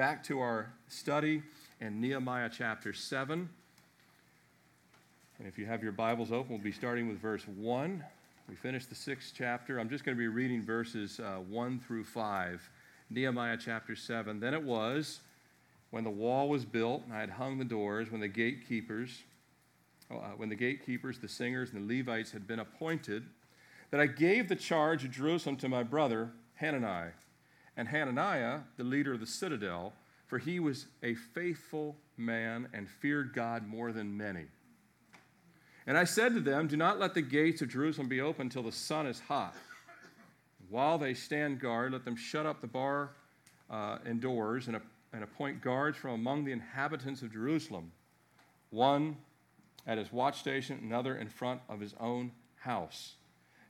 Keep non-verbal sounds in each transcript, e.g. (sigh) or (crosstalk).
back to our study in Nehemiah chapter 7. And if you have your Bibles open, we'll be starting with verse 1. We finished the sixth chapter. I'm just going to be reading verses uh, 1 through 5. Nehemiah chapter 7. Then it was when the wall was built, and I had hung the doors, when the gatekeepers, uh, when the gatekeepers, the singers, and the Levites had been appointed, that I gave the charge of Jerusalem to my brother Hanani and Hananiah, the leader of the citadel, for he was a faithful man and feared God more than many. And I said to them, Do not let the gates of Jerusalem be open till the sun is hot. While they stand guard, let them shut up the bar uh, and doors and, and appoint guards from among the inhabitants of Jerusalem, one at his watch station, another in front of his own house.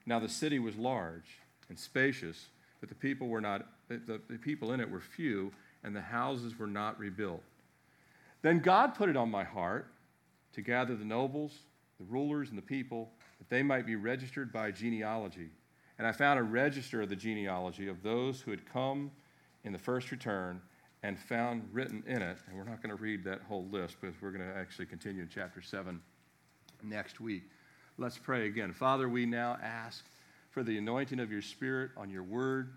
Now the city was large and spacious, but the people were not the, the people in it were few, and the houses were not rebuilt. Then God put it on my heart to gather the nobles, the rulers, and the people, that they might be registered by genealogy. And I found a register of the genealogy of those who had come in the first return and found written in it, and we're not going to read that whole list because we're going to actually continue in chapter 7 next week. Let's pray again. Father, we now ask for the anointing of your Spirit on your word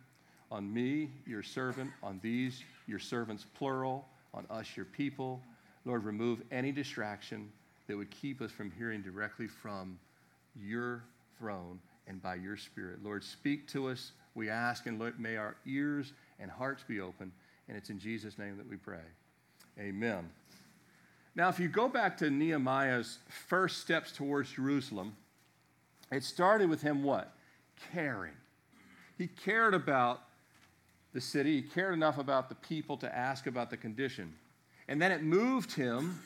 on me, your servant, on these, your servants, plural, on us, your people. Lord, remove any distraction that would keep us from hearing directly from your throne and by your Spirit. Lord, speak to us, we ask, and may our ears and hearts be open. And it's in Jesus' name that we pray. Amen. Now, if you go back to Nehemiah's first steps towards Jerusalem, it started with him what? Caring. He cared about the city. He cared enough about the people to ask about the condition. And then it moved him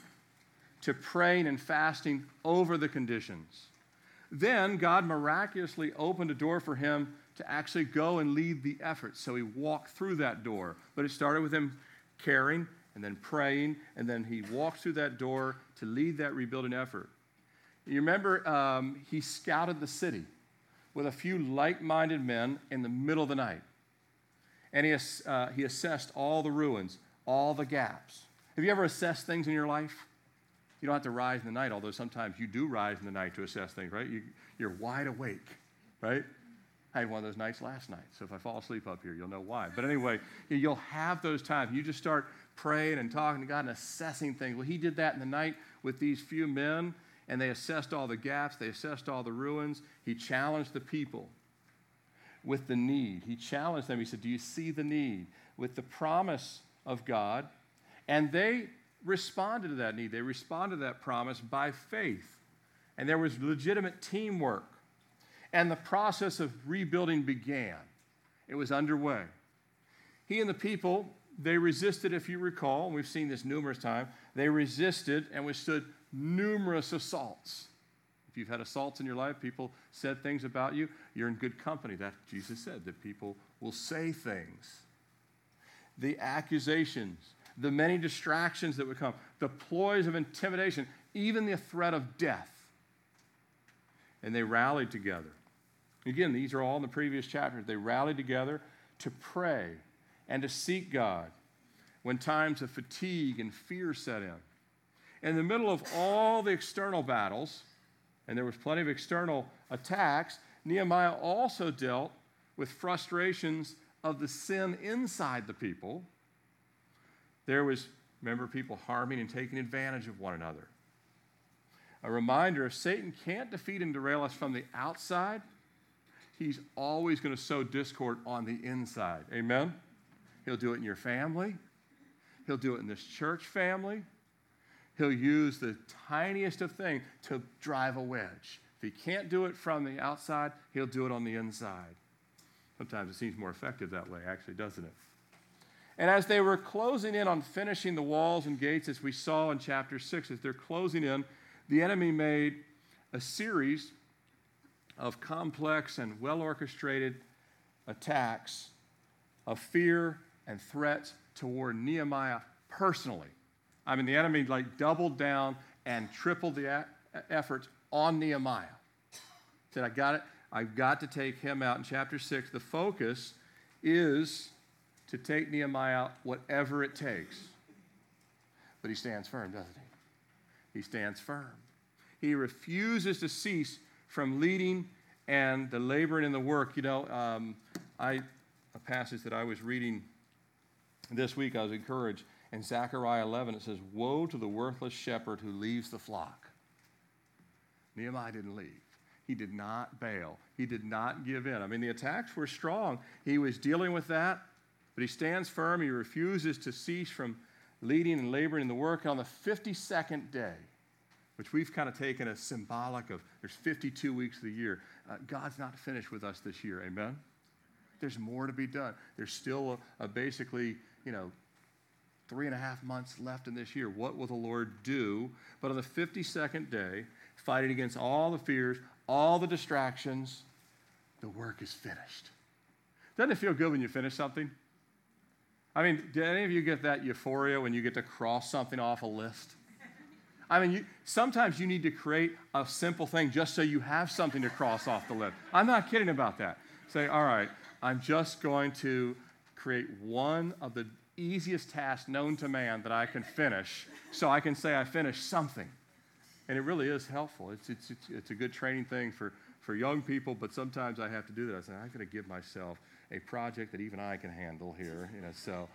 to praying and fasting over the conditions. Then God miraculously opened a door for him to actually go and lead the effort. So he walked through that door. But it started with him caring and then praying, and then he walked through that door to lead that rebuilding effort. You remember um, he scouted the city with a few like minded men in the middle of the night and he, uh, he assessed all the ruins, all the gaps. Have you ever assessed things in your life? You don't have to rise in the night, although sometimes you do rise in the night to assess things, right? You, you're wide awake, right? I had one of those nights last night, so if I fall asleep up here, you'll know why. But anyway, you'll have those times. You just start praying and talking to God and assessing things. Well, he did that in the night with these few men, and they assessed all the gaps, they assessed all the ruins. He challenged the people with the need. He challenged them. He said, Do you see the need? With the promise of God. And they responded to that need. They responded to that promise by faith. And there was legitimate teamwork. And the process of rebuilding began. It was underway. He and the people, they resisted, if you recall, and we've seen this numerous times, they resisted and withstood numerous assaults If you've had assaults in your life, people said things about you, you're in good company. That Jesus said, that people will say things. The accusations, the many distractions that would come, the ploys of intimidation, even the threat of death. And they rallied together. Again, these are all in the previous chapters. They rallied together to pray and to seek God when times of fatigue and fear set in. In the middle of all the external battles, and there was plenty of external attacks, Nehemiah also dealt with frustrations of the sin inside the people. There was, remember, people harming and taking advantage of one another. A reminder if Satan can't defeat and derail us from the outside, he's always going to sow discord on the inside. Amen? He'll do it in your family, he'll do it in this church family, he'll use the tiniest of things to drive a wedge. If he can't do it from the outside, he'll do it on the inside. Sometimes it seems more effective that way, actually, doesn't it? And as they were closing in on finishing the walls and gates, as we saw in chapter 6, as they're closing in, the enemy made a series of complex and well orchestrated attacks of fear and threats toward Nehemiah personally. I mean, the enemy like doubled down and tripled the a- efforts on Nehemiah. Said, I got it. I've got to take him out. In chapter 6, the focus is to take Nehemiah out, whatever it takes. But he stands firm, doesn't he? He stands firm. He refuses to cease from leading and the laboring in the work. You know, um, I a passage that I was reading this week, I was encouraged. In Zechariah 11, it says, Woe to the worthless shepherd who leaves the flock. Nehemiah didn't leave. He did not bail. He did not give in. I mean, the attacks were strong. He was dealing with that, but he stands firm. He refuses to cease from leading and laboring in the work on the 52nd day, which we've kind of taken as symbolic of there's 52 weeks of the year. Uh, God's not finished with us this year. Amen? There's more to be done. There's still a, a basically, you know, three and a half months left in this year. What will the Lord do? But on the 52nd day, fighting against all the fears, all the distractions, the work is finished. Doesn't it feel good when you finish something? I mean, did any of you get that euphoria when you get to cross something off a list? I mean, you, sometimes you need to create a simple thing just so you have something to cross off the list. I'm not kidding about that. Say, all right, I'm just going to create one of the easiest task known to man that I can finish so I can say I finished something. And it really is helpful. It's, it's, it's, it's a good training thing for, for young people, but sometimes I have to do that. I say, I've got to give myself a project that even I can handle here. You know, so.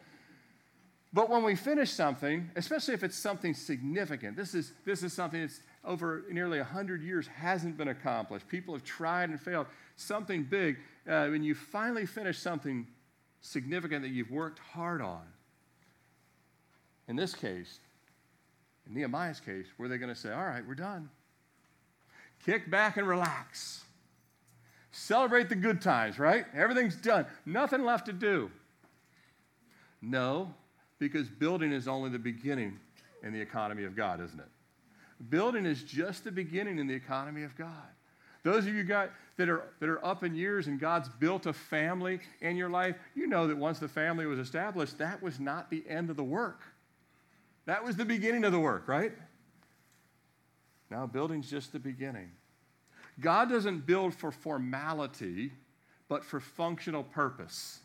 But when we finish something, especially if it's something significant, this is, this is something that's over nearly 100 years hasn't been accomplished. People have tried and failed. Something big. Uh, when you finally finish something significant that you've worked hard on, in this case, in Nehemiah's case, were they going to say, All right, we're done? Kick back and relax. Celebrate the good times, right? Everything's done. Nothing left to do. No, because building is only the beginning in the economy of God, isn't it? Building is just the beginning in the economy of God. Those of you guys that are, that are up in years and God's built a family in your life, you know that once the family was established, that was not the end of the work. That was the beginning of the work, right? Now, building's just the beginning. God doesn't build for formality, but for functional purpose.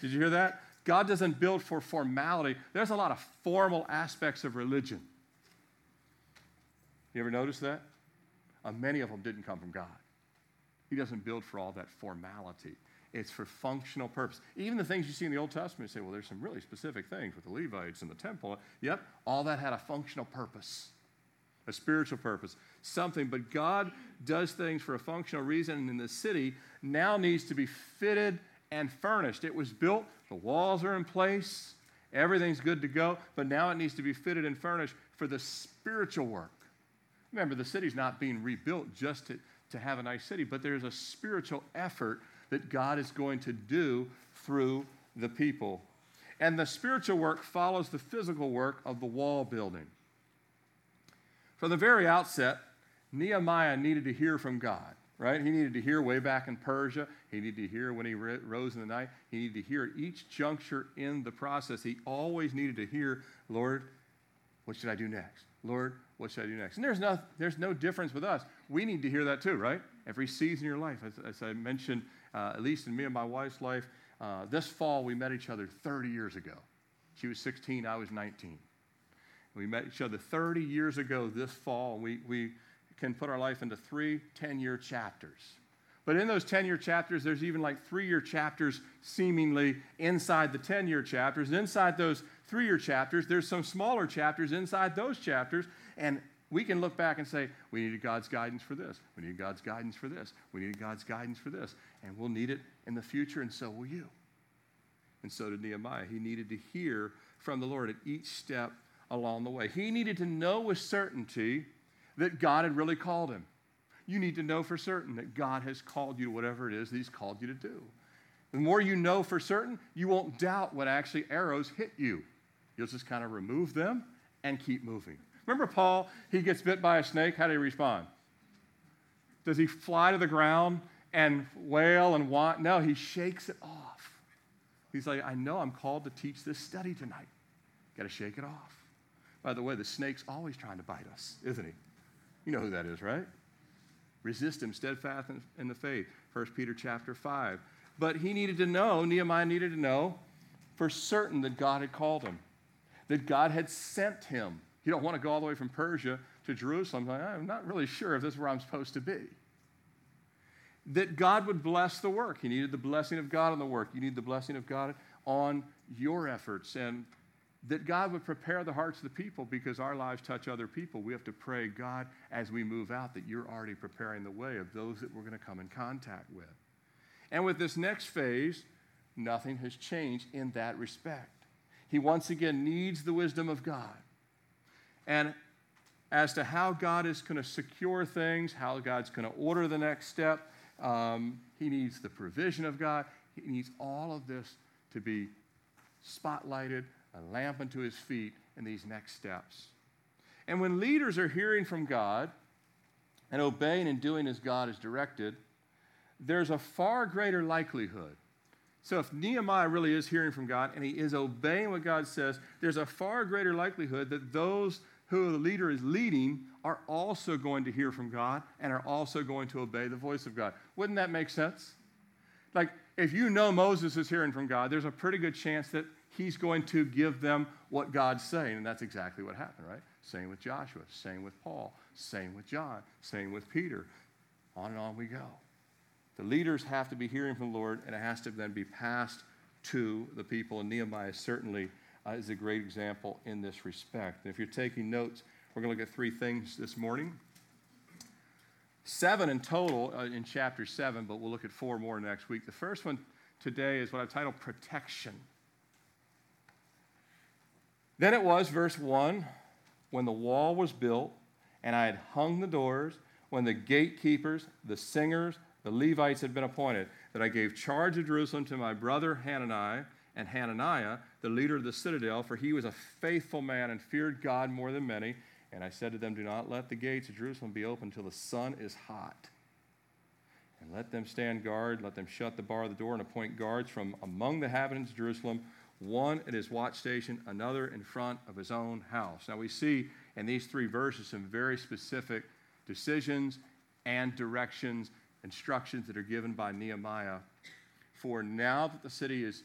Did you hear that? God doesn't build for formality. There's a lot of formal aspects of religion. You ever notice that? Uh, many of them didn't come from God. He doesn't build for all that formality. It's for functional purpose. Even the things you see in the Old Testament, you say, well, there's some really specific things with the Levites and the temple. Yep, all that had a functional purpose, a spiritual purpose, something. But God does things for a functional reason, and the city now needs to be fitted and furnished. It was built, the walls are in place, everything's good to go, but now it needs to be fitted and furnished for the spiritual work. Remember, the city's not being rebuilt just to, to have a nice city, but there's a spiritual effort that God is going to do through the people. And the spiritual work follows the physical work of the wall building. From the very outset, Nehemiah needed to hear from God, right? He needed to hear way back in Persia. He needed to hear when he rose in the night. He needed to hear at each juncture in the process. He always needed to hear, Lord, what should I do next? Lord, what should I do next? And there's no, there's no difference with us. We need to hear that too, right? Every season in your life, as, as I mentioned uh, at least in me and my wife's life. Uh, this fall, we met each other 30 years ago. She was 16, I was 19. We met each other 30 years ago this fall, we, we can put our life into three 10 year chapters. But in those 10 year chapters, there's even like three year chapters seemingly inside the 10 year chapters. Inside those three year chapters, there's some smaller chapters inside those chapters. And we can look back and say, we needed God's guidance for this. We needed God's guidance for this. We needed God's guidance for this. And we'll need it in the future, and so will you. And so did Nehemiah. He needed to hear from the Lord at each step along the way. He needed to know with certainty that God had really called him. You need to know for certain that God has called you to whatever it is that He's called you to do. The more you know for certain, you won't doubt when actually arrows hit you. You'll just kind of remove them and keep moving. Remember Paul? He gets bit by a snake. How do he respond? Does he fly to the ground and wail and want? No, he shakes it off. He's like, I know I'm called to teach this study tonight. Got to shake it off. By the way, the snake's always trying to bite us, isn't he? You know who that is, right? Resist him, steadfast in the faith. 1 Peter chapter 5. But he needed to know, Nehemiah needed to know for certain that God had called him, that God had sent him. You don't want to go all the way from Persia to Jerusalem. I'm not really sure if this is where I'm supposed to be. That God would bless the work. He needed the blessing of God on the work. You need the blessing of God on your efforts. And that God would prepare the hearts of the people because our lives touch other people. We have to pray, God, as we move out, that you're already preparing the way of those that we're going to come in contact with. And with this next phase, nothing has changed in that respect. He once again needs the wisdom of God. And as to how God is going to secure things, how God's going to order the next step, um, he needs the provision of God. He needs all of this to be spotlighted, a lamp unto his feet in these next steps. And when leaders are hearing from God and obeying and doing as God is directed, there's a far greater likelihood. So, if Nehemiah really is hearing from God and he is obeying what God says, there's a far greater likelihood that those who the leader is leading are also going to hear from God and are also going to obey the voice of God. Wouldn't that make sense? Like, if you know Moses is hearing from God, there's a pretty good chance that he's going to give them what God's saying. And that's exactly what happened, right? Same with Joshua, same with Paul, same with John, same with Peter. On and on we go. The leaders have to be hearing from the Lord, and it has to then be passed to the people. And Nehemiah certainly uh, is a great example in this respect. And if you're taking notes, we're going to look at three things this morning. Seven in total uh, in chapter seven, but we'll look at four more next week. The first one today is what I've titled Protection. Then it was, verse 1, when the wall was built, and I had hung the doors, when the gatekeepers, the singers, the Levites had been appointed, that I gave charge of Jerusalem to my brother Hananiah and Hananiah, the leader of the citadel, for he was a faithful man and feared God more than many. And I said to them, Do not let the gates of Jerusalem be open till the sun is hot. And let them stand guard, let them shut the bar of the door, and appoint guards from among the inhabitants of Jerusalem, one at his watch station, another in front of his own house. Now we see in these three verses some very specific decisions and directions, instructions that are given by Nehemiah for now that the city is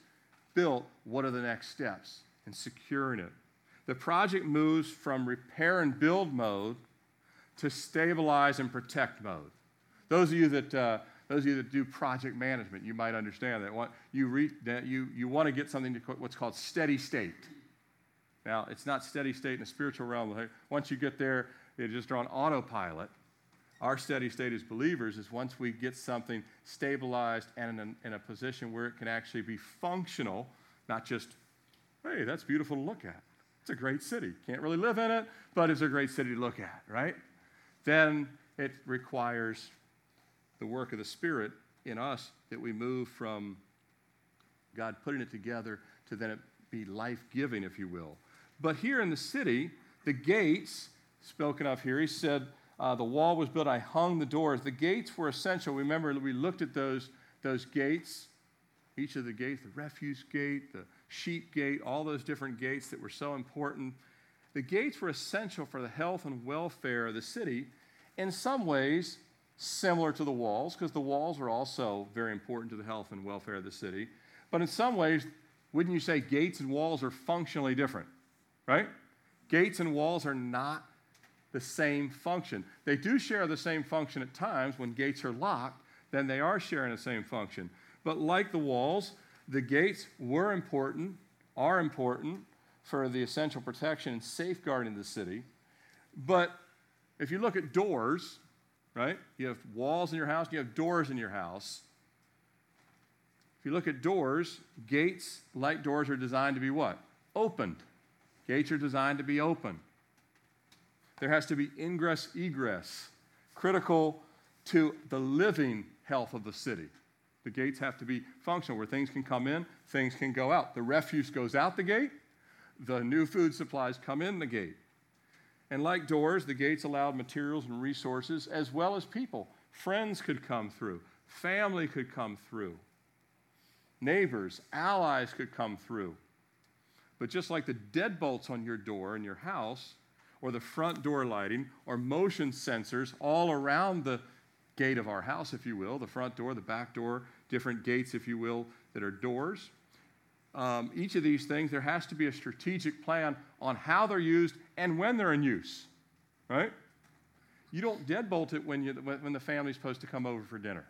built, what are the next steps in securing it? The project moves from repair and build mode to stabilize and protect mode. Those of you that, uh, those of you that do project management, you might understand that. You, re- you, you want to get something to what's called steady state. Now, it's not steady state in the spiritual realm. Once you get there, it just on autopilot. Our steady state as believers is once we get something stabilized and in a, in a position where it can actually be functional, not just, hey, that's beautiful to look at. It's a great city. Can't really live in it, but it's a great city to look at, right? Then it requires the work of the Spirit in us that we move from God putting it together to then it be life giving, if you will. But here in the city, the gates spoken of here, he said, uh, the wall was built. I hung the doors. The gates were essential. Remember, we looked at those, those gates, each of the gates, the refuse gate, the sheep gate, all those different gates that were so important. The gates were essential for the health and welfare of the city. In some ways, similar to the walls, because the walls were also very important to the health and welfare of the city. But in some ways, wouldn't you say gates and walls are functionally different, right? Gates and walls are not the same function. They do share the same function at times when gates are locked, then they are sharing the same function. But like the walls, the gates were important, are important for the essential protection and safeguarding the city. But if you look at doors, right? You have walls in your house, you have doors in your house. If you look at doors, gates, like doors, are designed to be what? Opened. Gates are designed to be open. There has to be ingress, egress, critical to the living health of the city. The gates have to be functional where things can come in, things can go out. The refuse goes out the gate, the new food supplies come in the gate. And like doors, the gates allowed materials and resources as well as people. Friends could come through, family could come through, neighbors, allies could come through. But just like the deadbolts on your door in your house, or the front door lighting or motion sensors all around the gate of our house, if you will, the front door, the back door, different gates, if you will, that are doors. um, each of these things, there has to be a strategic plan on how they're used and when they're in use, right? You don't deadbolt it when, you, when the family's supposed to come over for dinner.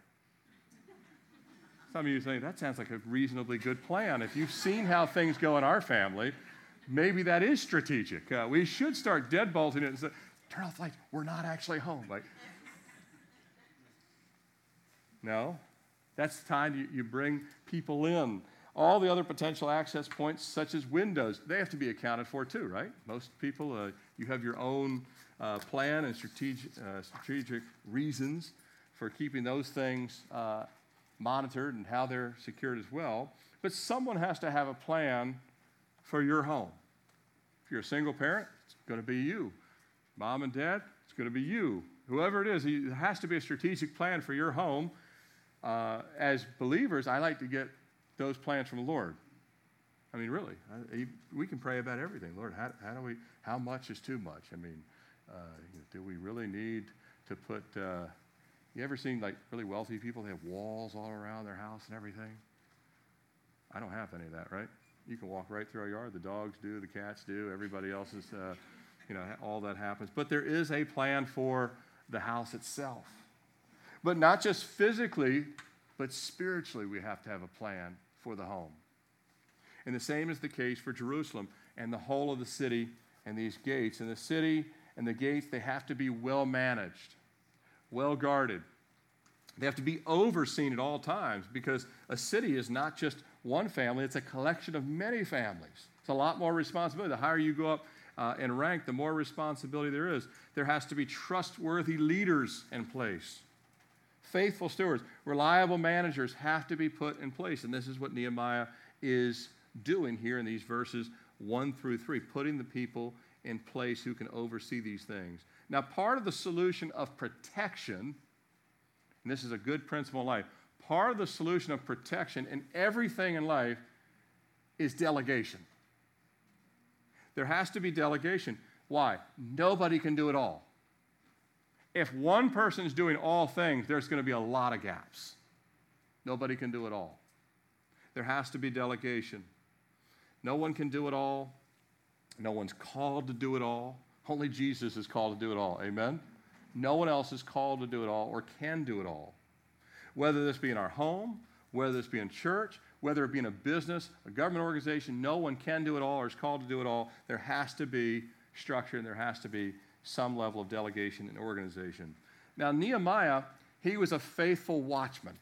Some of you say, that sounds like a reasonably good plan. If you've seen how things go in our family, maybe that is strategic. Uh, we should start deadbolting it and say, turn off the lights. We're not actually home. Like, no, that's the time you, you bring people in. All the other potential access points, such as windows, they have to be accounted for too, right? Most people, uh, you have your own uh, plan and strategic, uh, strategic reasons for keeping those things uh, monitored and how they're secured as well. But someone has to have a plan for your home. If you're a single parent, it's going to be you. Mom and dad, it's going to be you. Whoever it is, there has to be a strategic plan for your home. Uh, as believers, I like to get those plans from the Lord. I mean, really, I, we can pray about everything. Lord, how, how, do we? How much is too much? I mean, uh, do we really need to put? Uh, you ever seen like really wealthy people? They have walls all around their house and everything. I don't have any of that, right? You can walk right through our yard. The dogs do, the cats do, everybody else is, uh, you know, all that happens. But there is a plan for the house itself. But not just physically, but spiritually, we have to have a plan for the home. And the same is the case for Jerusalem and the whole of the city and these gates. And the city and the gates, they have to be well managed, well guarded. They have to be overseen at all times because a city is not just one family, it's a collection of many families. It's a lot more responsibility. The higher you go up uh, in rank, the more responsibility there is. There has to be trustworthy leaders in place. Faithful stewards, reliable managers have to be put in place. And this is what Nehemiah is doing here in these verses 1 through 3, putting the people in place who can oversee these things. Now, part of the solution of protection, and this is a good principle in life, part of the solution of protection in everything in life is delegation. There has to be delegation. Why? Nobody can do it all. If one person is doing all things, there's going to be a lot of gaps. Nobody can do it all. There has to be delegation. No one can do it all. No one's called to do it all. Only Jesus is called to do it all. Amen? No one else is called to do it all or can do it all. Whether this be in our home, whether this be in church, whether it be in a business, a government organization, no one can do it all or is called to do it all. There has to be structure and there has to be some level of delegation and organization. Now, Nehemiah, he was a faithful watchman.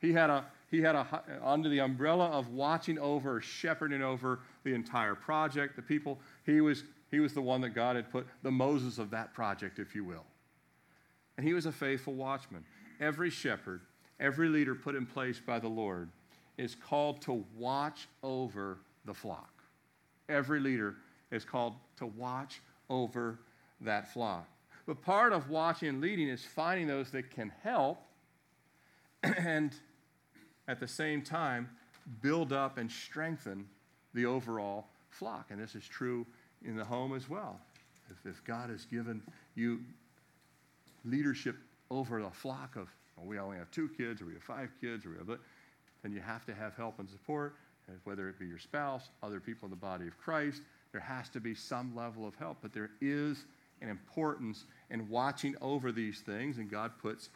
He had a he had a, under the umbrella of watching over, shepherding over the entire project, the people. He was, he was the one that God had put the Moses of that project, if you will. And he was a faithful watchman. Every shepherd, every leader put in place by the Lord is called to watch over the flock. Every leader is called to watch over that flock. But part of watching and leading is finding those that can help (clears throat) and at the same time build up and strengthen the overall flock. And this is true in the home as well. If, if God has given you leadership over a flock of, well, we only have two kids, or we have five kids, or we have, then you have to have help and support, whether it be your spouse, other people in the body of Christ. There has to be some level of help, but there is an importance in watching over these things, and God puts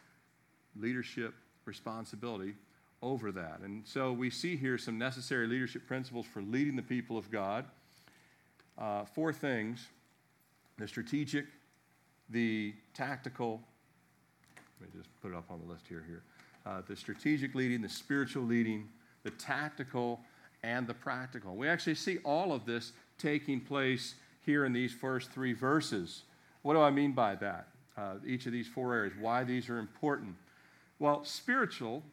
leadership responsibility over that. And so we see here some necessary leadership principles for leading the people of God. Uh, four things the strategic, the tactical, let me just put it up on the list here. here. Uh, the strategic leading, the spiritual leading, the tactical, and the practical. We actually see all of this taking place here in these first three verses. What do I mean by that? Uh, each of these four areas, why these are important. Well, spiritual,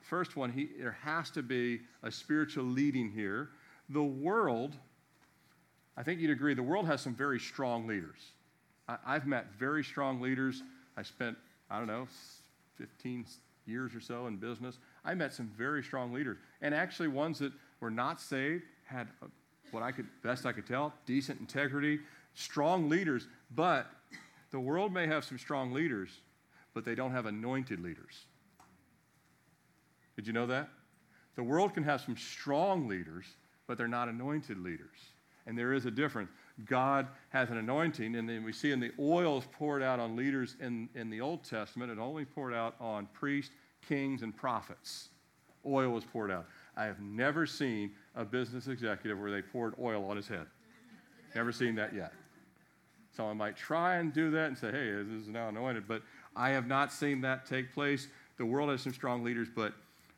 first one, he, there has to be a spiritual leading here. The world, I think you'd agree, the world has some very strong leaders. I, I've met very strong leaders. I spent, I don't know, 15 years or so in business. I met some very strong leaders, and actually ones that were not saved, had uh, what I could, best I could tell, decent integrity, strong leaders. But the world may have some strong leaders, but they don't have anointed leaders. Did you know that? The world can have some strong leaders, but they're not anointed leaders. And there is a difference. God has an anointing, and then we see in the oil is poured out on leaders in, in the Old Testament, it only poured out on priests, kings, and prophets. Oil was poured out. I have never seen a business executive where they poured oil on his head. Never seen that yet. Someone might try and do that and say, hey, this is now anointed, but I have not seen that take place. The world has some strong leaders, but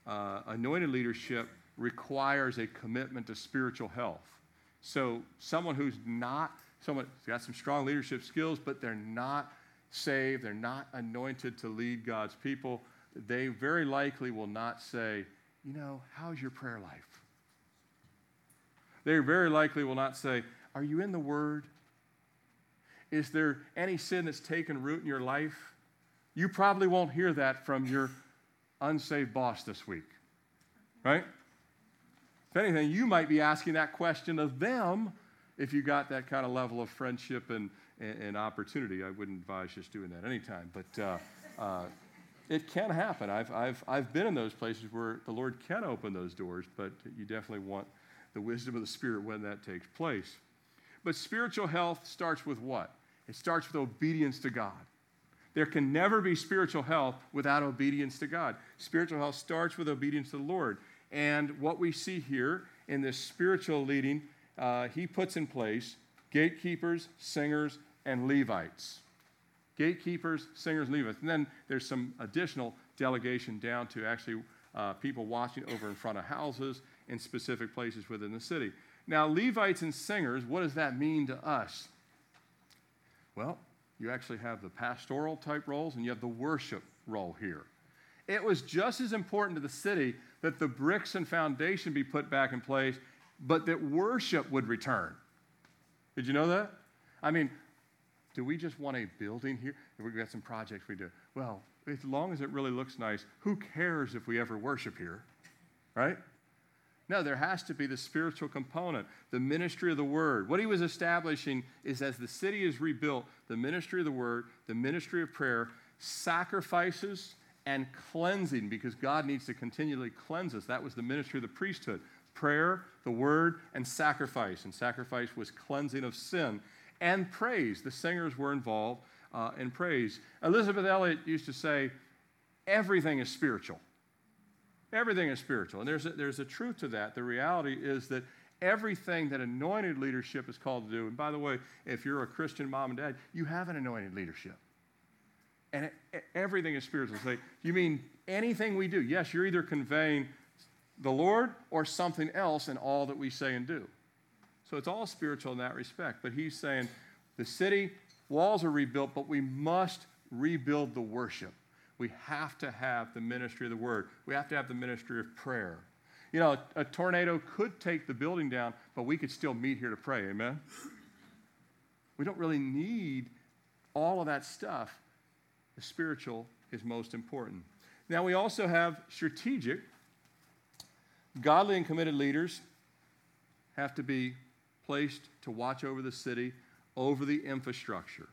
uh, anointed leadership requires a commitment to spiritual health. So, someone who's not, someone who's got some strong leadership skills, but they're not saved, they're not anointed to lead God's people, they very likely will not say, you know, how's your prayer life? They very likely will not say, Are you in the Word? Is there any sin that's taken root in your life? You probably won't hear that from your unsaved boss this week, right? If anything, you might be asking that question of them if you got that kind of level of friendship and, and, and opportunity. I wouldn't advise just doing that anytime, but uh, uh, it can happen. I've, I've, I've been in those places where the Lord can open those doors, but you definitely want the wisdom of the Spirit when that takes place. But spiritual health starts with what? It starts with obedience to God. There can never be spiritual health without obedience to God. Spiritual health starts with obedience to the Lord. And what we see here in this spiritual leading, uh, he puts in place gatekeepers, singers, and Levites. Gatekeepers, singers, Levites. And then there's some additional delegation down to actually uh, people watching over in front of houses in specific places within the city. Now, Levites and singers, what does that mean to us? Well, you actually have the pastoral type roles and you have the worship role here. It was just as important to the city that the bricks and foundation be put back in place, but that worship would return. Did you know that? I mean, do we just want a building here? We've got some projects we do. Well, as long as it really looks nice, who cares if we ever worship here? Right? No, there has to be the spiritual component, the ministry of the word. What he was establishing is as the city is rebuilt, the ministry of the word, the ministry of prayer, sacrifices and cleansing, because God needs to continually cleanse us. That was the ministry of the priesthood prayer, the word, and sacrifice. And sacrifice was cleansing of sin. And praise. The singers were involved uh, in praise. Elisabeth Elliot used to say, everything is spiritual. Everything is spiritual. And there's a, there's a truth to that. The reality is that everything that anointed leadership is called to do, and by the way, if you're a Christian mom and dad, you have an anointed leadership. And everything is spiritual. You mean anything we do? Yes, you're either conveying the Lord or something else in all that we say and do. So it's all spiritual in that respect. But he's saying the city walls are rebuilt, but we must rebuild the worship we have to have the ministry of the word. We have to have the ministry of prayer. You know, a tornado could take the building down, but we could still meet here to pray. Amen? We don't really need all of that stuff. The spiritual is most important. Now, we also have strategic. Godly and committed leaders have to be placed to watch over the city, over the infrastructure.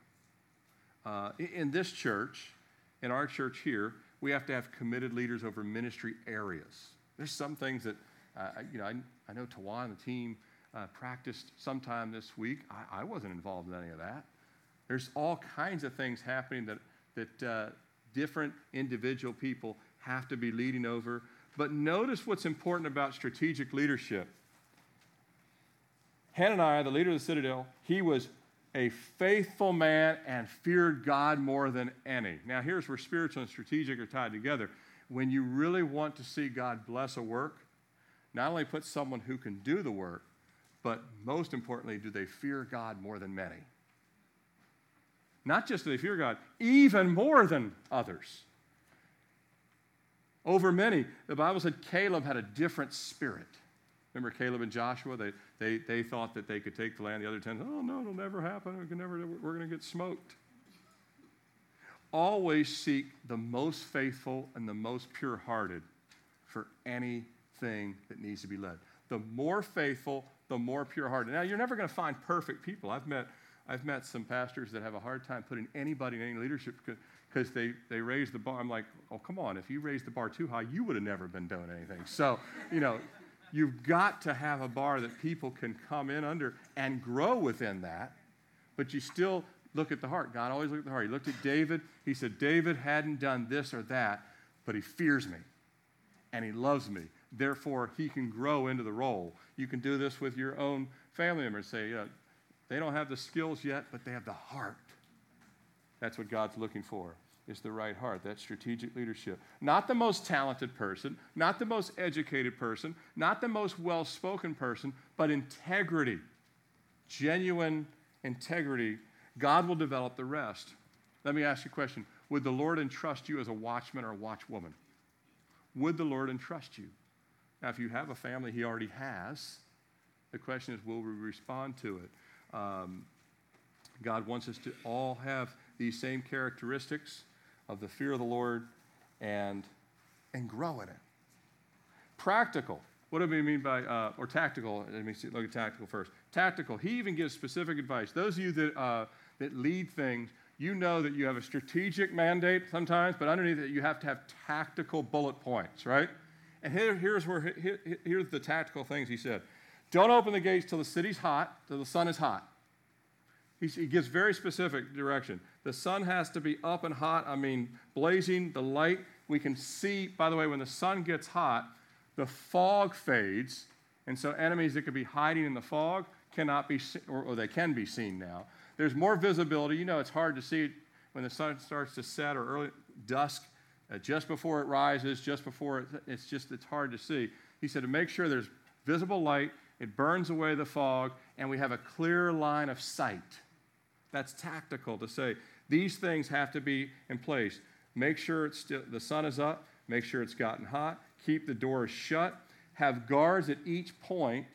Uh, in this church, in our church here, we have to have committed leaders over ministry areas. There's some things that, uh, you know, I, I know Tawan and the team uh, practiced sometime this week. I, I, wasn't involved in any of that. There's all kinds of things happening that, that uh, different individual people have to be leading over. But notice what's important about strategic leadership. Hananiah, the leader of the citadel, he was a faithful man and feared God more than any. Now, here's where spiritual and strategic are tied together. When you really want to see God bless a work, not only put someone who can do the work, but most importantly, do they fear God more than many? Not just do they fear God, even more than others. Over many, the Bible said Caleb had a different spirit. Remember Caleb and Joshua? They, they, they thought that they could take the land. The other 10, oh, no, it'll never happen. We can never, we're going to get smoked. Always seek the most faithful and the most pure hearted for anything that needs to be led. The more faithful, the more pure hearted. Now, you're never going to find perfect people. I've met I've met some pastors that have a hard time putting anybody in any leadership because they, they raise the bar. I'm like, oh, come on. If you raised the bar too high, you would have never been doing anything. So, you know, you've got to have a bar that people can come in under and grow within that, but you still look at the heart. God always looked at the heart. He looked at David. He said, David hadn't done this or that, but he fears me and he loves me. Therefore, he can grow into the role. You can do this with your own family members. Say, uh, they don't have the skills yet, but they have the heart. That's what God's looking for. Is the right heart. that strategic leadership. Not the most talented person, not the most educated person, not the most well spoken person, but integrity. Genuine integrity. God will develop the rest. Let me ask you a question Would the Lord entrust you as a watchman or a watchwoman? Would the Lord entrust you? Now, if you have a family, He already has. The question is, will we respond to it? Um, God wants us to all have these same characteristics of the fear of the Lord and, and grow in it. Practical. What do we mean by, uh, or tactical? Let me see, look at tactical first. Tactical. He even gives specific advice. Those of you that, uh, that lead things, you know that you have a strategic mandate sometimes, but underneath it, you have to have tactical bullet points, right? And here, here's where here, here's the tactical things he said. Don't open the gates till the city's hot, till the sun is hot. He, he gives very specific direction. The sun has to be up and hot, I mean, blazing, the light. We can see, by the way, when the sun gets hot, the fog fades. And so enemies that could be hiding in the fog cannot be, or, or they can be seen now. There's more visibility. You know, it's hard to see when the sun starts to set or early dusk, uh, just before it rises, just before it, it's just, it's hard to see. He said to make sure there's visible light, it burns away the fog, and we have a clear line of sight. That's tactical to say these things have to be in place. Make sure it's still, the sun is up, make sure it's gotten hot, keep the doors shut, have guards at each point.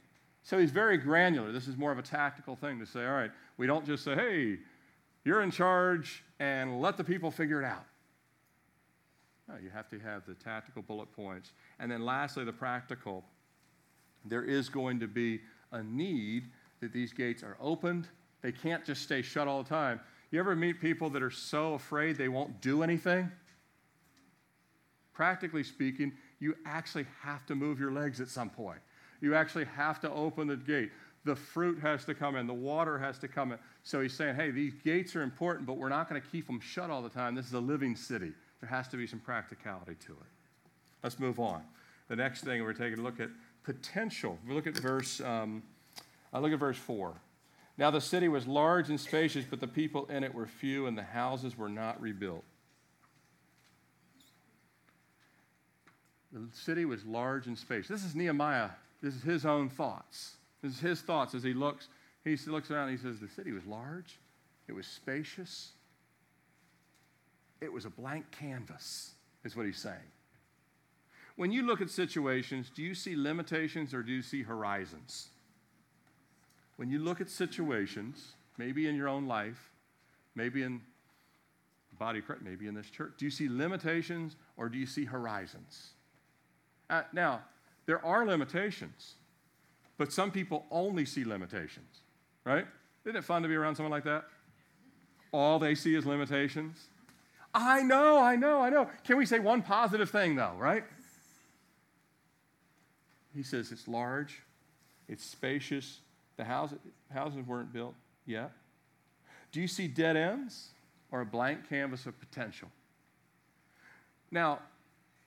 So he's very granular. This is more of a tactical thing to say, all right, we don't just say, hey, you're in charge and let the people figure it out. No, you have to have the tactical bullet points. And then lastly, the practical. There is going to be a need that these gates are opened they can't just stay shut all the time. You ever meet people that are so afraid they won't do anything? Practically speaking, you actually have to move your legs at some point. You actually have to open the gate. The fruit has to come in, the water has to come in. So he's saying, hey, these gates are important, but we're not going to keep them shut all the time. This is a living city. There has to be some practicality to it. Let's move on. The next thing we're taking a look at potential. We look at verse. Um, I look at verse four. Now the city was large and spacious, but the people in it were few, and the houses were not rebuilt. The city was large and spacious. This is Nehemiah. This is his own thoughts. This is his thoughts as he looks. He looks around and he says, The city was large, it was spacious, it was a blank canvas, is what he's saying. When you look at situations, do you see limitations or do you see horizons? when you look at situations, maybe in your own life, maybe in body, maybe in this church, do you see limitations or do you see horizons? Uh, now, there are limitations, but some people only see limitations, right? Isn't it fun to be around someone like that? All they see is limitations. I know, I know, I know. Can we say one positive thing, though, right? He says it's large, it's spacious, the house, houses weren't built yet. Do you see dead ends or a blank canvas of potential? Now,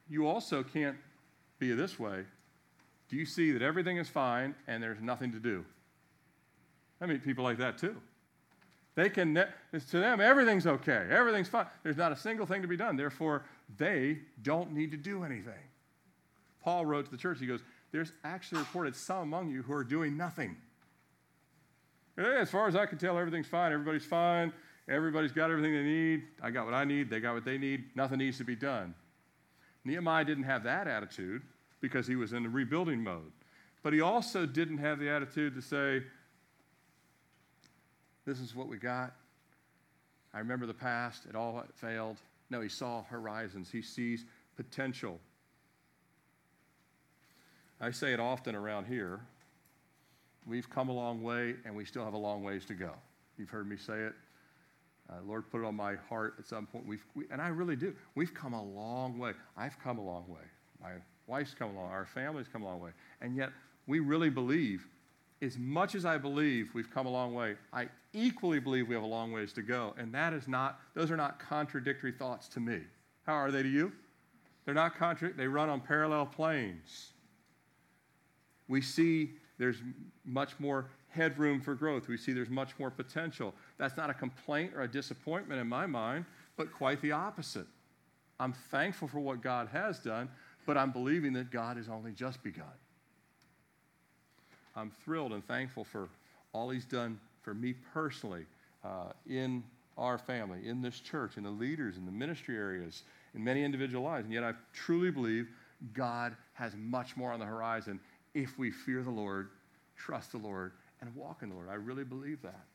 you also can't be this way. Do you see that everything is fine and there's nothing to do? I meet people like that too. They can, to them, everything's okay. Everything's fine. There's not a single thing to be done. Therefore, they don't need to do anything. Paul wrote to the church, he goes, There's actually reported some among you who are doing nothing. As far as I can tell, everything's fine. Everybody's fine. Everybody's got everything they need. I got what I need. They got what they need. Nothing needs to be done. Nehemiah didn't have that attitude because he was in the rebuilding mode. But he also didn't have the attitude to say, This is what we got. I remember the past. It all failed. No, he saw horizons, he sees potential. I say it often around here we've come a long way and we still have a long ways to go. You've heard me say it. Uh, Lord put it on my heart at some point. We've, we, and I really do. We've come a long way. I've come a long way. My wife's come along. Our family's come a long way. And yet, we really believe, as much as I believe we've come a long way, I equally believe we have a long ways to go. And that is not, those are not contradictory thoughts to me. How are they to you? They're not contradictory. They run on parallel planes. We see there's much more headroom for growth. We see there's much more potential. That's not a complaint or a disappointment in my mind, but quite the opposite. I'm thankful for what God has done, but I'm believing that God has only just begun. I'm thrilled and thankful for all He's done for me personally uh, in our family, in this church, in the leaders, in the ministry areas, in many individual lives. And yet I truly believe God has much more on the horizon if we fear the Lord, trust the Lord, and walk in the Lord. I really believe that.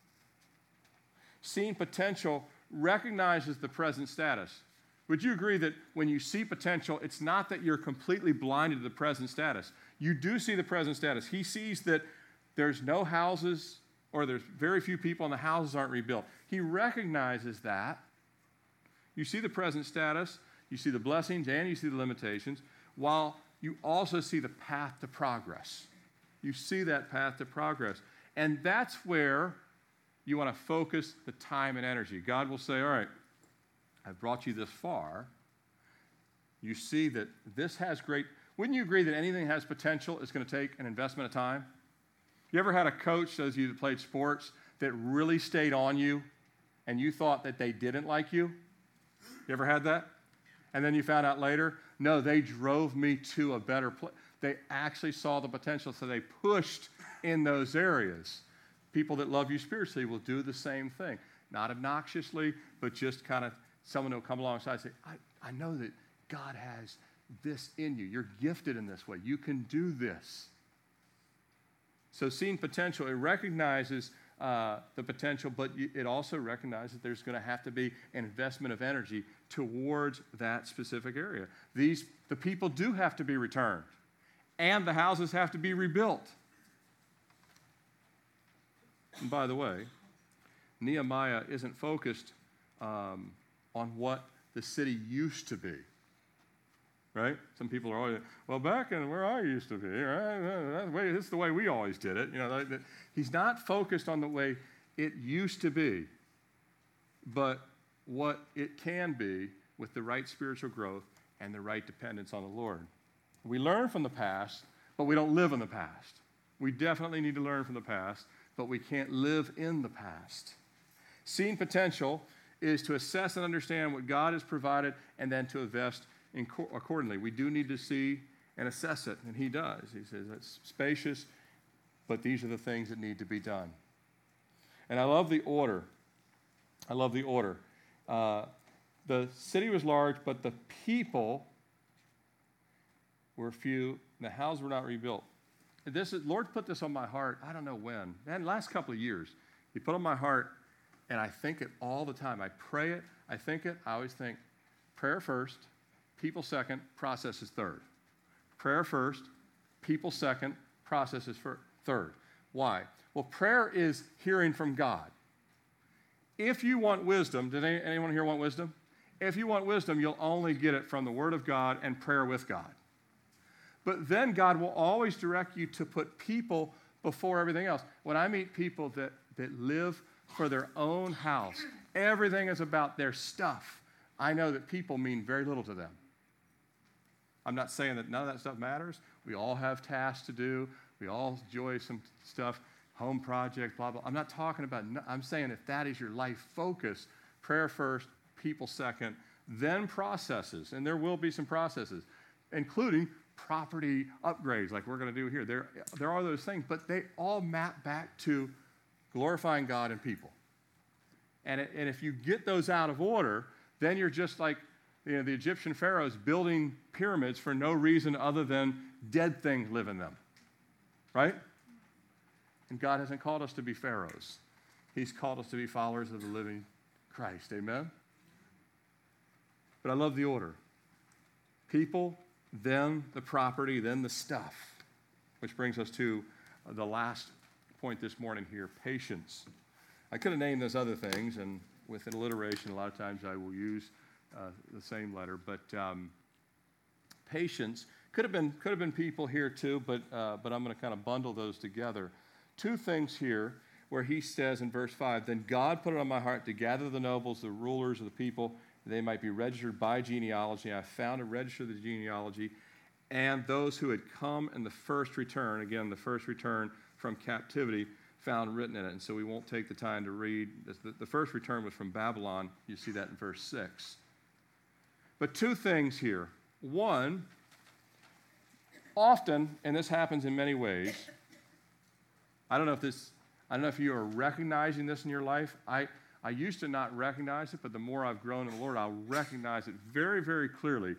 Seeing potential recognizes the present status. Would you agree that when you see potential, it's not that you're completely blinded to the present status? You do see the present status. He sees that there's no houses or there's very few people and the houses aren't rebuilt. He recognizes that. You see the present status, you see the blessings, and you see the limitations, while you also see the path to progress. You see that path to progress. And that's where you want to focus the time and energy. God will say, All right, I've brought you this far. You see that this has great. Wouldn't you agree that anything has potential is going to take an investment of time? You ever had a coach, those of you that played sports, that really stayed on you and you thought that they didn't like you? You ever had that? And then you found out later, no, they drove me to a better place. They actually saw the potential, so they pushed in those areas. People that love you spiritually will do the same thing. Not obnoxiously, but just kind of someone who will come alongside and say, I, I know that God has this in you. You're gifted in this way. You can do this. So, seeing potential, it recognizes uh, the potential, but it also recognizes that there's going to have to be an investment of energy towards that specific area. These, the people do have to be returned, and the houses have to be rebuilt. And by the way, Nehemiah isn't focused um, on what the city used to be. Right? Some people are always, well, back in where I used to be, right? This is the way we always did it. You know, he's not focused on the way it used to be, but what it can be with the right spiritual growth and the right dependence on the Lord. We learn from the past, but we don't live in the past. We definitely need to learn from the past, but we can't live in the past. Seeing potential is to assess and understand what God has provided and then to invest co- accordingly. We do need to see and assess it, and He does. He says it's spacious, but these are the things that need to be done. And I love the order. I love the order. Uh, the city was large, but the people were few, and the houses were not rebuilt. This is, Lord put this on my heart, I don't know when, and last couple of years. He put on my heart, and I think it all the time. I pray it, I think it, I always think prayer first, people second, process is third. Prayer first, people second, process is third. Why? Well, prayer is hearing from God. If you want wisdom, did anyone here want wisdom? If you want wisdom, you'll only get it from the Word of God and prayer with God. But then God will always direct you to put people before everything else. When I meet people that, that live for their own house, everything is about their stuff. I know that people mean very little to them. I'm not saying that none of that stuff matters. We all have tasks to do. We all enjoy some stuff, home project, blah, blah. I'm not talking about, I'm saying if that is your life focus, prayer first, people second, then processes. And there will be some processes, including property upgrades like we're going to do here. There, there are those things, but they all map back to glorifying God and people. And, it, and if you get those out of order, then you're just like you know, the Egyptian pharaohs building pyramids for no reason other than dead things live in them. Right? And God hasn't called us to be pharaohs. He's called us to be followers of the living Christ. Amen? But I love the order people, then the property, then the stuff. Which brings us to the last point this morning here patience. I could have named those other things, and with an alliteration, a lot of times I will use uh, the same letter. But um, patience could have been could have been people here too, but uh, but I'm going to kind of bundle those together. Two things here where he says in verse five, then God put it on my heart to gather the nobles, the rulers of the people, they might be registered by genealogy. I found to register of the genealogy, and those who had come in the first return. Again, the first return from captivity found written in it. And so we won't take the time to read. The first return was from Babylon. You see that in verse 6. But two things here. One, often, and this happens in many ways, I don't know if this, I don't know if you are recognizing this in your life. I, I used to not recognize it, but the more I've grown in the Lord, I'll recognize it very, very clearly.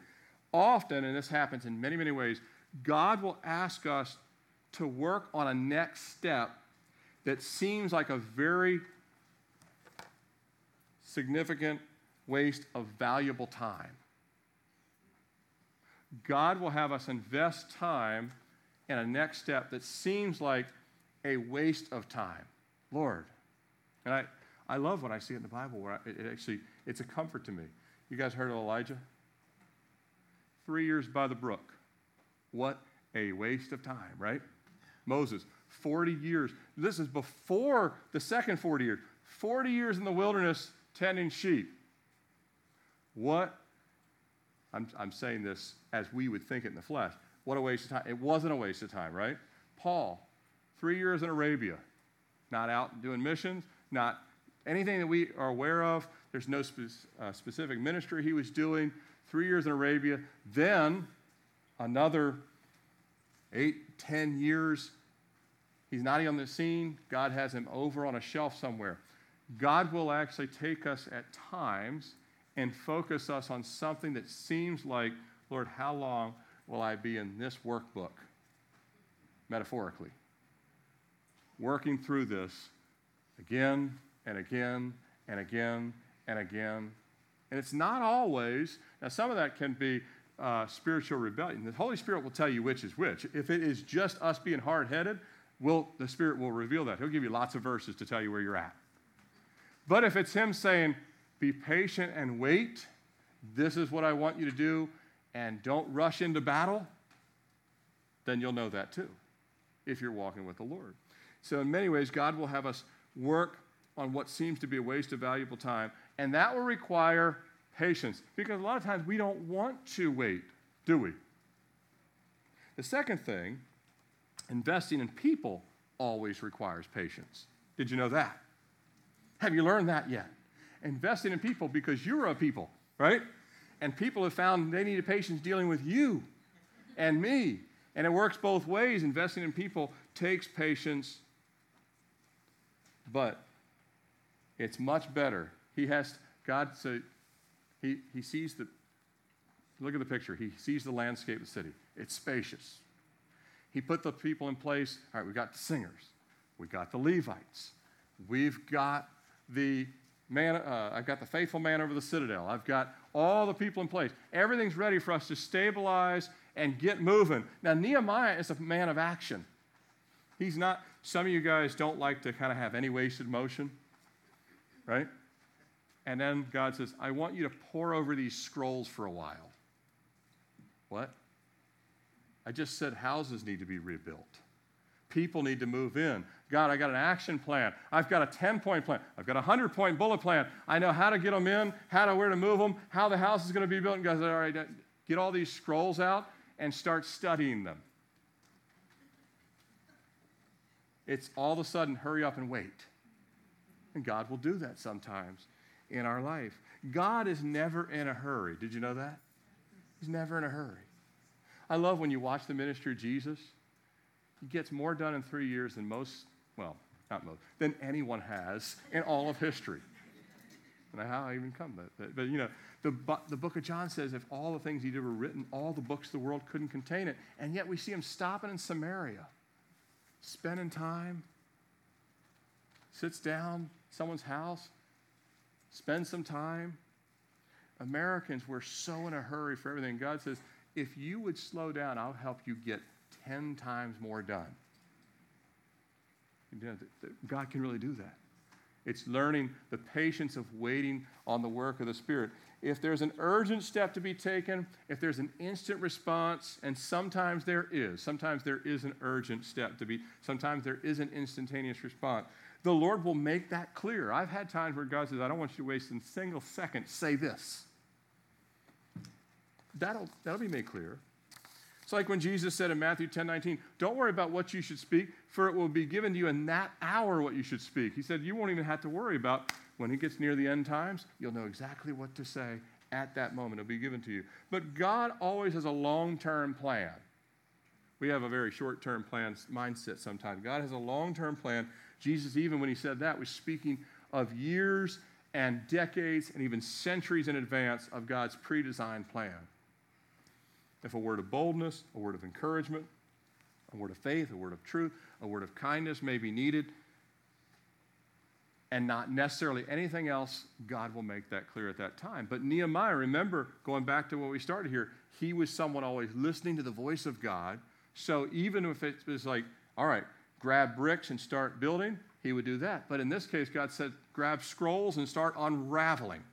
Often, and this happens in many, many ways, God will ask us to work on a next step that seems like a very significant waste of valuable time. God will have us invest time in a next step that seems like a waste of time. Lord. And I, I love when I see it in the Bible where I, it, actually, it's a comfort to me. You guys heard of Elijah? Three years by the brook. What a waste of time, right? Moses, 40 years. This is before the second 40 years. 40 years in the wilderness tending sheep. What? I'm, I'm saying this as we would think it in the flesh. What a waste of time. It wasn't a waste of time, right? Paul, three years in Arabia, not out doing missions, not anything that we are aware of. There's no spe- uh, specific ministry he was doing. Three years in Arabia. Then another eight, ten years He's not even on the scene. God has him over on a shelf somewhere. God will actually take us at times and focus us on something that seems like, Lord, how long will I be in this workbook? Metaphorically. Working through this again and again and again and again. And it's not always, now some of that can be uh, spiritual rebellion. The Holy Spirit will tell you which is which. If it is just us being hard headed, the Spirit will reveal that. He'll give you lots of verses to tell you where you're at. But if it's Him saying, be patient and wait, this is what I want you to do, and don't rush into battle, then you'll know that too, if you're walking with the Lord. So, in many ways, God will have us work on what seems to be a waste of valuable time, and that will require patience, because a lot of times we don't want to wait, do we? The second thing Investing in people always requires patience. Did you know that? Have you learned that yet? Investing in people because you're a people, right? And people have found they need patience dealing with you and me. And it works both ways. Investing in people takes patience, but it's much better. He has, God, so he, he sees the, look at the picture. He sees the landscape of the city. It's spacious. He put the people in place. All right, we got the singers, we got the Levites, we've got the man. Uh, I've got the faithful man over the citadel. I've got all the people in place. Everything's ready for us to stabilize and get moving. Now Nehemiah is a man of action. He's not. Some of you guys don't like to kind of have any wasted motion, right? And then God says, I want you to pore over these scrolls for a while. What? I just said houses need to be rebuilt. People need to move in. God, I got an action plan. I've got a 10 point plan. I've got a 100 point bullet plan. I know how to get them in, how to where to move them, how the house is going to be built. And God said, all right, get all these scrolls out and start studying them. It's all of a sudden, hurry up and wait. And God will do that sometimes in our life. God is never in a hurry. Did you know that? He's never in a hurry. I love when you watch the ministry of Jesus. He gets more done in three years than most, well, not most, than anyone has in all of history. Know how I even come, but, but, but you know, the, the book of John says if all the things he did were written, all the books of the world couldn't contain it. And yet we see him stopping in Samaria, spending time, sits down, someone's house, spends some time. Americans, we're so in a hurry for everything. God says, if you would slow down, I'll help you get 10 times more done. God can really do that. It's learning the patience of waiting on the work of the Spirit. If there's an urgent step to be taken, if there's an instant response, and sometimes there is, sometimes there is an urgent step to be, sometimes there is an instantaneous response, the Lord will make that clear. I've had times where God says, I don't want you to waste a single second, say this. That'll, that'll be made clear. It's like when Jesus said in Matthew 10 19, Don't worry about what you should speak, for it will be given to you in that hour what you should speak. He said, You won't even have to worry about when it gets near the end times, you'll know exactly what to say at that moment. It'll be given to you. But God always has a long term plan. We have a very short term plan mindset sometimes. God has a long term plan. Jesus, even when he said that, was speaking of years and decades and even centuries in advance of God's pre designed plan. If a word of boldness, a word of encouragement, a word of faith, a word of truth, a word of kindness may be needed, and not necessarily anything else, God will make that clear at that time. But Nehemiah, remember, going back to what we started here, he was someone always listening to the voice of God. So even if it was like, all right, grab bricks and start building, he would do that. But in this case, God said, grab scrolls and start unraveling. Do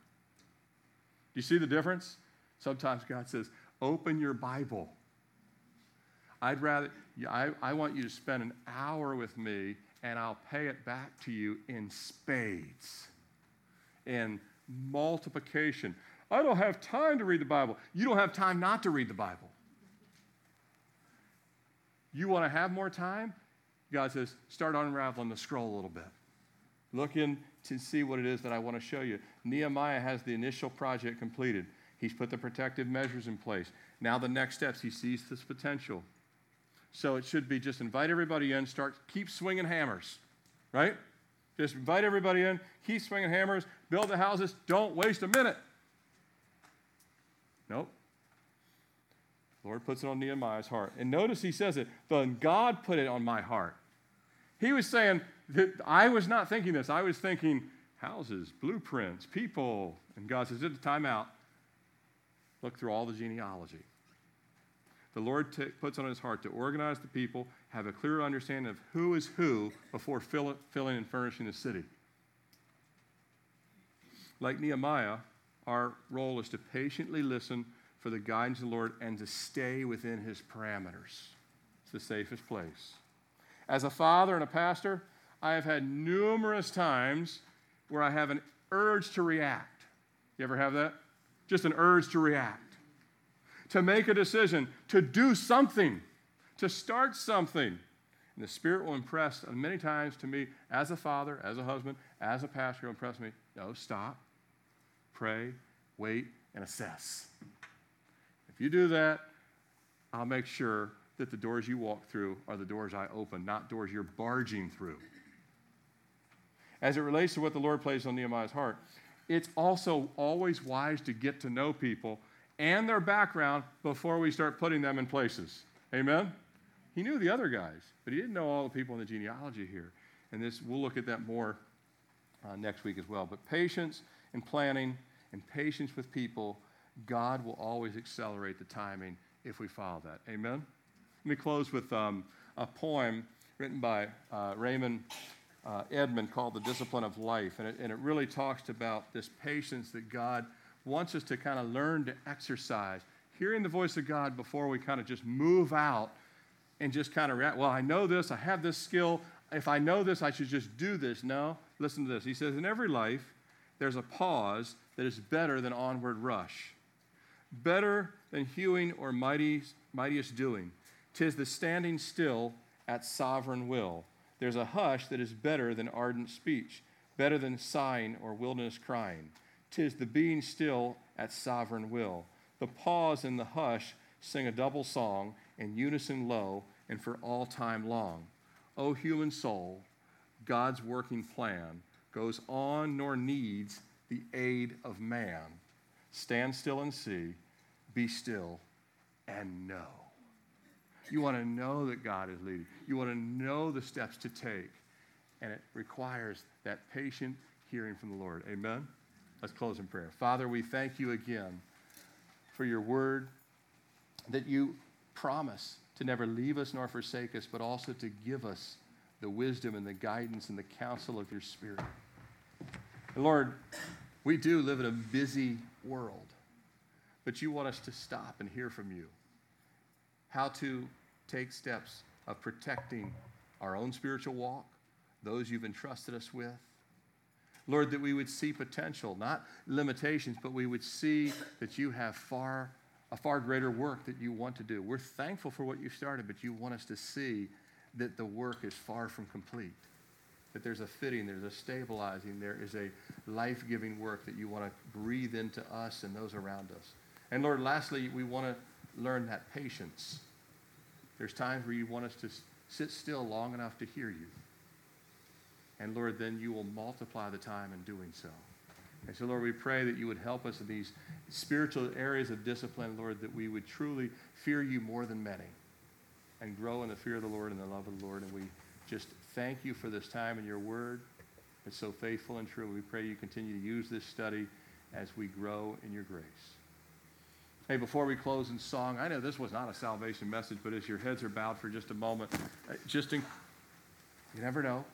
you see the difference? Sometimes God says, Open your Bible. I'd rather, I, I want you to spend an hour with me and I'll pay it back to you in spades, in multiplication. I don't have time to read the Bible. You don't have time not to read the Bible. You want to have more time? God says, start unraveling the scroll a little bit. Look in to see what it is that I want to show you. Nehemiah has the initial project completed. He's put the protective measures in place. Now, the next steps, he sees this potential. So it should be just invite everybody in, start, keep swinging hammers, right? Just invite everybody in, keep swinging hammers, build the houses, don't waste a minute. Nope. Lord puts it on Nehemiah's heart. And notice he says it, then God put it on my heart. He was saying, that I was not thinking this. I was thinking houses, blueprints, people. And God says, time out. Look through all the genealogy. The Lord t- puts on his heart to organize the people, have a clear understanding of who is who before fill- filling and furnishing the city. Like Nehemiah, our role is to patiently listen for the guidance of the Lord and to stay within his parameters. It's the safest place. As a father and a pastor, I have had numerous times where I have an urge to react. You ever have that? just an urge to react, to make a decision, to do something, to start something. And the Spirit will impress many times to me as a father, as a husband, as a pastor, will impress me no, stop, pray, wait, and assess. If you do that, I'll make sure that the doors you walk through are the doors I open, not doors you're barging through. As it relates to what the Lord placed on Nehemiah's heart, it's also always wise to get to know people and their background before we start putting them in places. Amen? He knew the other guys, but he didn't know all the people in the genealogy here. And this, we'll look at that more uh, next week as well. But patience and planning and patience with people, God will always accelerate the timing if we follow that. Amen? Let me close with um, a poem written by uh, Raymond uh, Edman called The Discipline of Life. And it, and it really talks about this patience that God wants us to kind of learn to exercise, hearing the voice of God before we kind of just move out and just kind of react. Well, I know this, I have this skill. If I know this, I should just do this. No, listen to this. He says, In every life, there's a pause that is better than onward rush, better than hewing or mightiest doing. Tis the standing still at sovereign will. There's a hush that is better than ardent speech, better than sighing or wilderness crying. Tis the being still at sovereign will. The pause and the hush sing a double song in unison low and for all time long. O human soul, God's working plan goes on nor needs the aid of man. Stand still and see, be still and know. You want to know that God is leading. You want to know the steps to take. And it requires that patient hearing from the Lord. Amen? Let's close in prayer. Father, we thank you again for your word that you promise to never leave us nor forsake us, but also to give us the wisdom and the guidance and the counsel of your Spirit. And Lord, we do live in a busy world, but you want us to stop and hear from you how to take steps of protecting our own spiritual walk, those you've entrusted us with. Lord, that we would see potential, not limitations, but we would see that you have far a far greater work that you want to do. We're thankful for what you've started, but you want us to see that the work is far from complete. That there's a fitting, there's a stabilizing, there is a life giving work that you want to breathe into us and those around us. And Lord, lastly, we want to learn that patience. There's times where you want us to sit still long enough to hear you. And Lord, then you will multiply the time in doing so. And so, Lord, we pray that you would help us in these spiritual areas of discipline, Lord, that we would truly fear you more than many and grow in the fear of the Lord and the love of the Lord. And we just thank you for this time in your word. It's so faithful and true. We pray you continue to use this study as we grow in your grace. Hey, before we close in song, I know this was not a salvation message, but as your heads are bowed for just a moment, uh, just in, you never know.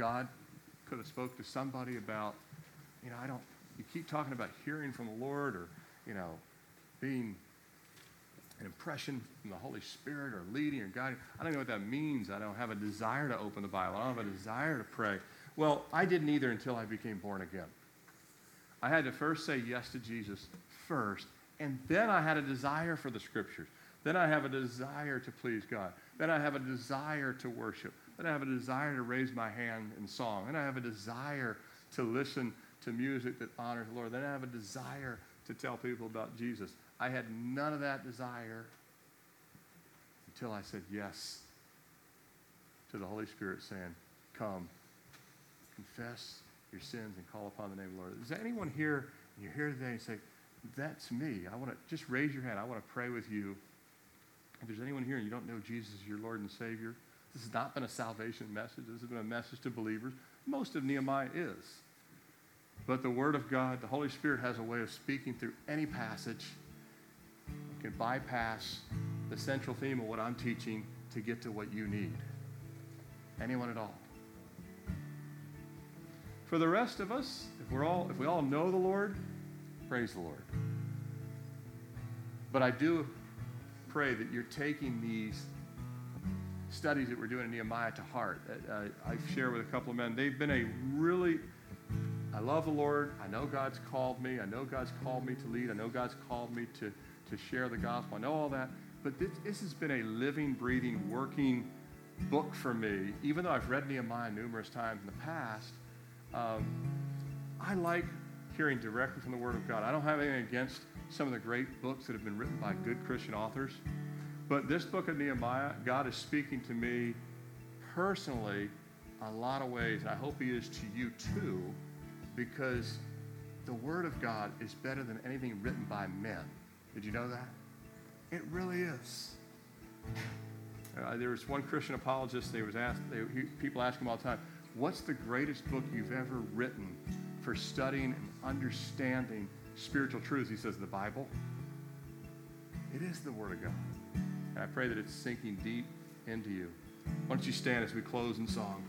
God could have spoke to somebody about you know, I don't, you keep talking about hearing from the Lord or, you know, being an impression from the Holy Spirit or leading or guiding. I don't know what that means. I don't have a desire to open the Bible. I don't have a desire to pray. Well, I didn't either until I became born again. I had to first say yes to Jesus first, and then I had a desire for the Scriptures. Then I have a desire to please God. Then I have a desire to worship. I have a desire to raise my hand in song. Then I have a desire to listen to music that honors the Lord. Then I have a desire to tell people about Jesus. I had none of that desire until I said yes to the Holy Spirit saying, Come, confess your sins and call upon the name of the Lord. Is there anyone here, and you're here today and say, That's me. I want to just raise your hand. I want to pray with you. If there's anyone here and you don't know Jesus as your Lord and Savior, this has not been a salvation message. This has been a message to believers. Most of Nehemiah is. But the Word of God, the Holy Spirit has a way of speaking through any passage. Can bypass the central theme of what I'm teaching to get to what you need. Anyone at all. For the rest of us, if we're all if we all know the Lord, praise the Lord. But I do pray that you're taking these studies that we're doing in Nehemiah to heart. Uh, I share with a couple of men. They've been a really I love the Lord. I know God's called me. I know God's called me to lead. I know God's called me to, to share the gospel. I know all that. But this, this has been a living, breathing, working book for me. Even though I've read Nehemiah numerous times in the past, um, I like hearing directly from the Word of God. I don't have anything against some of the great books that have been written by good Christian authors. But this book of Nehemiah, God is speaking to me personally a lot of ways, I hope He is to you too because the Word of God is better than anything written by men. Did you know that? It really is. Uh, there was one Christian apologist. They was asked. They, he, people ask him all the time, "What's the greatest book you've ever written for studying and understanding spiritual truths?" He says, "The Bible." It is the Word of God, and I pray that it's sinking deep into you. Why don't you stand as we close in song?